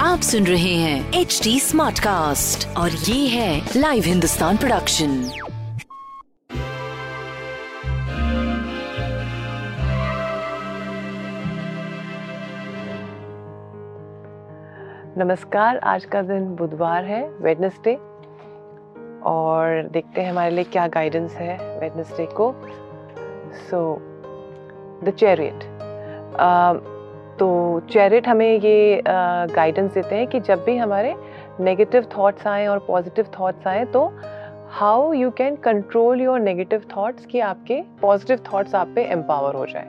आप सुन रहे हैं एच डी स्मार्ट कास्ट और ये है लाइव हिंदुस्तान प्रोडक्शन नमस्कार आज का दिन बुधवार है वेडनेसडे और देखते हैं हमारे लिए क्या गाइडेंस है वेडनेसडे को. सो द चैरियट तो चैरिट हमें ये गाइडेंस uh, देते हैं कि जब भी हमारे नेगेटिव थॉट्स आए और पॉजिटिव थॉट्स आए तो how you can control your negative thoughts कि आपके पॉजिटिव थॉट्स आप पे एम्पावर हो जाए।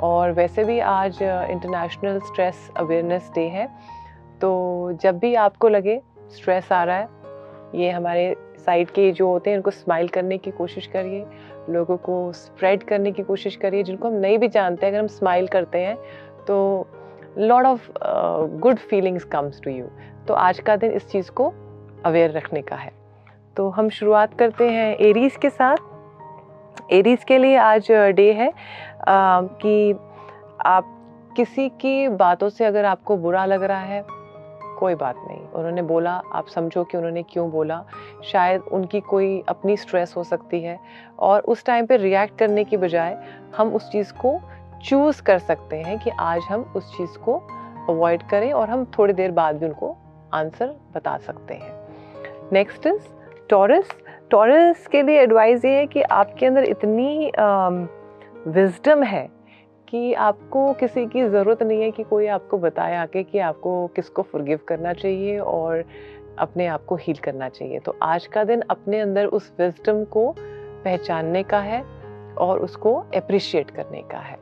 और वैसे भी आज इंटरनेशनल स्ट्रेस अवेयरनेस डे है तो जब भी आपको लगे स्ट्रेस आ रहा है ये हमारे साइड के जो होते हैं उनको स्माइल करने की कोशिश करिए। लोगों को स्प्रेड करने की कोशिश करिए जिनको हम नहीं भी जानते अगर हम स्माइल करते हैं तो lot of good feelings comes to you तो आज का दिन इस चीज़ को अवेयर रखने का है। तो हम शुरुआत करते हैं एरीज के साथ। एरीज के लिए आज डे है आ, कि आप किसी की बातों से अगर आपको बुरा लग रहा है कोई बात नहीं। उन्होंने बोला, आप समझो कि उन्होंने क्यों बोला। शायद उनकी कोई अपनी स्ट्रेस हो सकती है और उस टाइम पे रिएक्ट करने की बजाय हम उस चीज़ को चूज़ कर सकते हैं कि आज हम उस चीज़ को अवॉइड करें और हम थोड़ी देर बाद भी उनको आंसर बता सकते हैं। नेक्स्ट इज़ टॉरस टॉरस के लिए एडवाइस ये है कि आपके अंदर इतनी विजडम है कि आपको किसी की ज़रूरत नहीं है कि कोई आपको बताए आके कि आपको किसको फॉरगिव करना चाहिए और अपने आप को हील करना चाहिए। तो आज का दिन अपने अंदर उस विजडम को पहचानने का है और उसको अप्रिशिएट करने का है।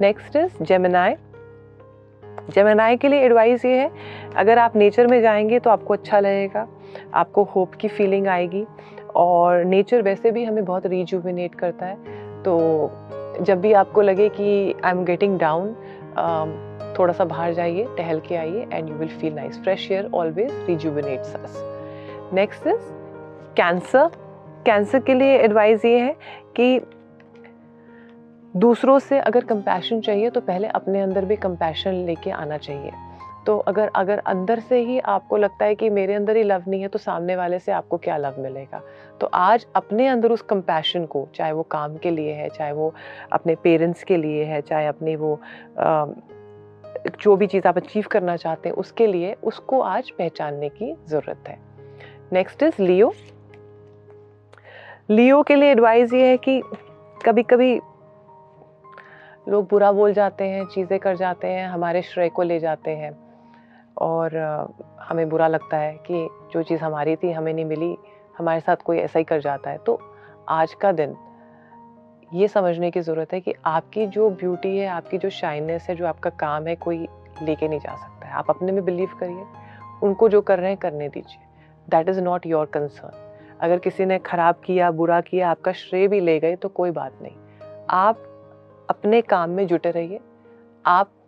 नेक्स्ट इज़ जेमिनाई जेमिनाई के लिए एडवाइस ये है, अगर आप नेचर में जाएँगे तो आपको अच्छा लगेगा, आपको होप की फीलिंग आएगी और नेचर वैसे भी हमें बहुत रिजुविनेट करता है। तो जब भी आपको लगे कि आई एम गेटिंग डाउन थोड़ा सा बाहर जाइए, टहल के आइए and you will feel nice fresh air always rejuvenates us next is cancer cancer के लिए एडवाइस ये है कि दूसरों से अगर कंपैशन चाहिए तो पहले अपने अंदर भी कंपैशन लेके आना चाहिए। तो अगर अगर अंदर से ही आपको लगता है कि मेरे अंदर ही लव नहीं है तो सामने वाले से आपको क्या लव मिलेगा? तो आज अपने अंदर उस कंपैशन को चाहे वो काम के लिए है चाहे वो अपने पेरेंट्स के लिए है चाहे अपने वो आ, जो भी चीज़ आप अचीव करना चाहते हैं उसके लिए उसको आज पहचानने की ज़रूरत है। नेक्स्ट इज़ लियो लियो के लिए एडवाइस ये है कि कभी कभी लोग बुरा बोल जाते हैं चीज़ें कर जाते हैं हमारे श्रेय को ले जाते हैं। और हमें बुरा लगता है कि जो चीज़ हमारी थी हमें नहीं मिली, हमारे साथ कोई ऐसा ही कर जाता है। तो आज का दिन, ये समझने की ज़रूरत है कि आपकी जो ब्यूटी है, आपकी जो शाइनेस है, जो आपका काम है, कोई लेके नहीं जा सकता है। आप अपने में बिलीव करिए, उनको जो कर रहे हैं, करने दीजिए। That is not your concern अगर किसी ने ख़राब किया, बुरा किया, आपका श्रेय भी ले गए तो कोई बात नहीं। आप अपने काम में जुटे रहिए।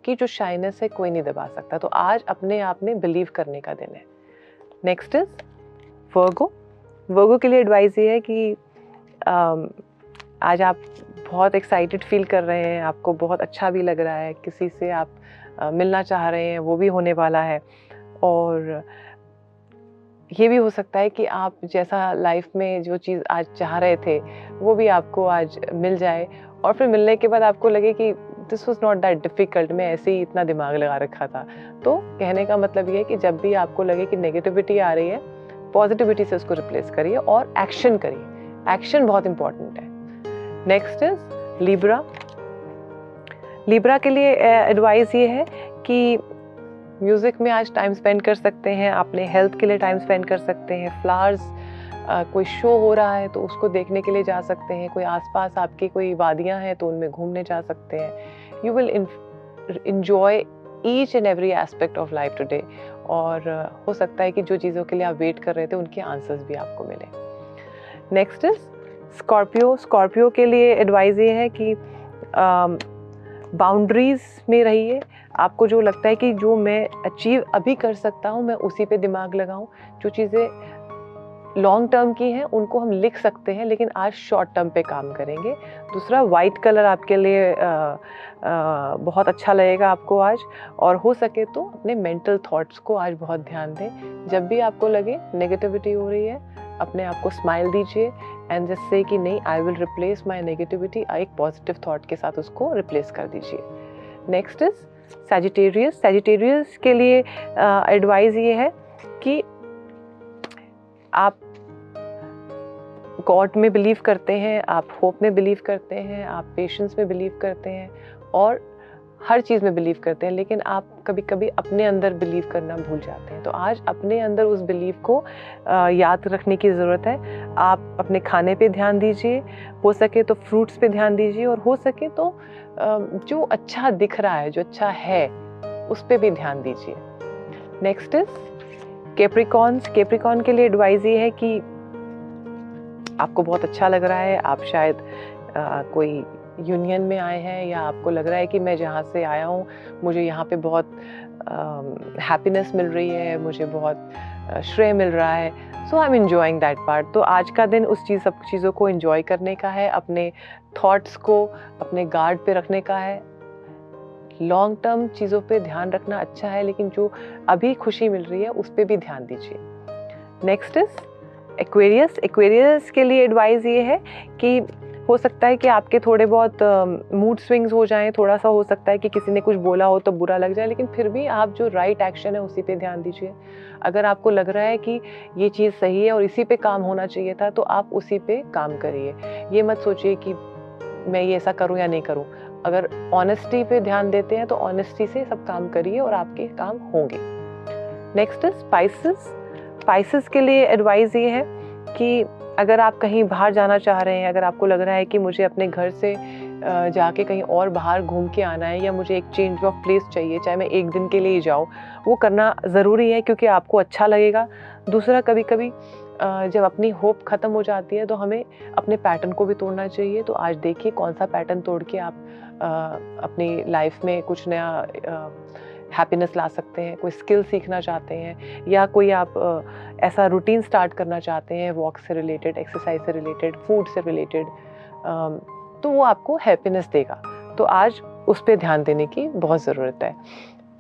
आपकी जो शाइनेस है कोई नहीं दबा सकता। तो आज अपने आप में बिलीव करने का दिन है। नेक्स्ट इज़ वर्गो वर्गो के लिए एडवाइस ये है कि um, आज आप बहुत एक्साइटेड फील कर रहे हैं आपको बहुत अच्छा भी लग रहा है किसी से आप मिलना चाह रहे हैं वो भी होने वाला है। और ये भी हो सकता है कि आप जैसा लाइफ में जो चीज़ आज चाह रहे थे वो भी आपको आज मिल जाए। और फिर मिलने के बाद आपको लगे कि this was not that difficult मैं ऐसे ही इतना दिमाग लगा रखा था। तो कहने का मतलब ये है कि जब भी आपको लगे कि नेगेटिविटी आ रही है पॉजिटिविटी से उसको रिप्लेस करिए और एक्शन करिए। एक्शन बहुत इंपॉर्टेंट है। नेक्स्ट इज़ लिब्रा लिब्रा के लिए एडवाइस ये है कि म्यूज़िक में आज टाइम स्पेंड कर सकते हैं, अपने हेल्थ के लिए टाइम स्पेंड कर सकते हैं। फ्लावर्स कोई शो हो रहा है तो उसको देखने के लिए जा सकते हैं। कोई आसपास आपकी कोई वादियाँ हैं तो उनमें घूमने जा सकते हैं। You will enjoy each and every aspect of life today और हो सकता है कि जो चीज़ों के लिए आप वेट कर रहे थे, उनके आंसर्स भी आपको मिले। नेक्स्ट इज़ स्कॉर्पियो स्कॉर्पियो के लिए एडवाइस ये है कि बाउंड्रीज में रहिए। आपको जो लगता है कि जो मैं अचीव अभी कर सकता हूँ, मैं उसी पे दिमाग लगाऊँ। जो चीज़ें लॉन्ग टर्म की हैं उनको हम लिख सकते हैं लेकिन आज शॉर्ट टर्म पे काम करेंगे। दूसरा वाइट कलर आपके लिए आ, आ, बहुत अच्छा लगेगा आपको आज। और हो सके तो अपने मेंटल थॉट्स को आज बहुत ध्यान दें। जब भी आपको लगे नेगेटिविटी हो रही है अपने आप को स्माइल दीजिए। एंड जस्ट से कि नहीं I will replace my negativity एक पॉजिटिव थॉट के साथ उसको रिप्लेस कर दीजिए। नेक्स्ट इज़ सेजिटेरियस सेजिटेरियस के लिए एडवाइस ये है कि आप गॉड में बिलीव करते हैं, आप होप में बिलीव करते हैं, आप पेशेंस में बिलीव करते हैं और हर चीज़ में बिलीव करते हैं, लेकिन आप कभी कभी अपने अंदर बिलीव करना भूल जाते हैं। तो आज अपने अंदर उस बिलीव को याद रखने की ज़रूरत है। आप अपने खाने पे ध्यान दीजिए, हो सके तो फ्रूट्स पे ध्यान दीजिए और हो सके तो जो अच्छा दिख रहा है, जो अच्छा है, उस पर भी ध्यान दीजिए। नेक्स्ट इज़ केप्रिकॉन्स केप्रिकॉन के लिए एडवाइज ये है कि आपको बहुत अच्छा लग रहा है आप शायद आ, कोई यूनियन में आए हैं या आपको लग रहा है कि मैं जहाँ से आया हूँ मुझे यहाँ पे बहुत हैप्पीनेस मिल रही है मुझे बहुत श्रेय मिल रहा है। So I am enjoying that part तो आज का दिन उस चीज़ सब चीज़ों को इन्जॉय करने का है अपने थॉट्स को अपने गार्ड पे रखने का है। लॉन्ग टर्म चीज़ों पे ध्यान रखना अच्छा है, लेकिन जो अभी खुशी मिल रही है, उस पर भी ध्यान दीजिए। नेक्स्ट इज़ एक्वेरियस एक्वेरियस के लिए एडवाइस ये है कि हो सकता है कि आपके थोड़े बहुत मूड स्विंग्स हो जाएँ, थोड़ा सा हो सकता है कि किसी ने कुछ बोला हो तो बुरा लग जाए, लेकिन फिर भी आप जो राइट right एक्शन है, उसी पे ध्यान दीजिए। अगर आपको लग रहा है कि ये चीज़ सही है और इसी पे काम होना चाहिए था तो आप उसी पे काम करिए। ये मत सोचिए कि मैं ये ऐसा करूँ या नहीं करूँ। अगर ऑनेस्टी पे ध्यान देते हैं तो ऑनेस्टी से सब काम करिए और आपके काम होंगे। नेक्स्ट इज़ स्पाइसेस स्पाइसेस के लिए एडवाइस ये है कि अगर आप कहीं बाहर जाना चाह रहे हैं, अगर आपको लग रहा है कि मुझे अपने घर से जाके कहीं और बाहर घूम के आना है या मुझे एक चेंज ऑफ़ प्लेस चाहिए, चाहे मैं एक दिन के लिए ही जाऊँ, वो करना ज़रूरी है क्योंकि आपको अच्छा लगेगा। दूसरा कभी कभी जब अपनी होप ख़त्म हो जाती है तो हमें अपने पैटर्न को भी तोड़ना चाहिए। तो आज देखिए कौन सा पैटर्न तोड़ के आप अपनी लाइफ में कुछ नया हैप्पीनेस ला सकते हैं, कोई स्किल सीखना चाहते हैं, या कोई आप ऐसा रूटीन स्टार्ट करना चाहते हैं वॉक से रिलेटेड एक्सरसाइज से रिलेटेड फ़ूड से रिलेटेड तो वो आपको हैप्पीनेस देगा। तो आज उस पर ध्यान देने की बहुत ज़रूरत है।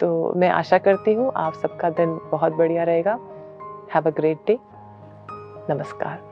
तो मैं आशा करती हूँ आप सबका दिन बहुत बढ़िया रहेगा। हैव अ ग्रेट डे नमस्कार।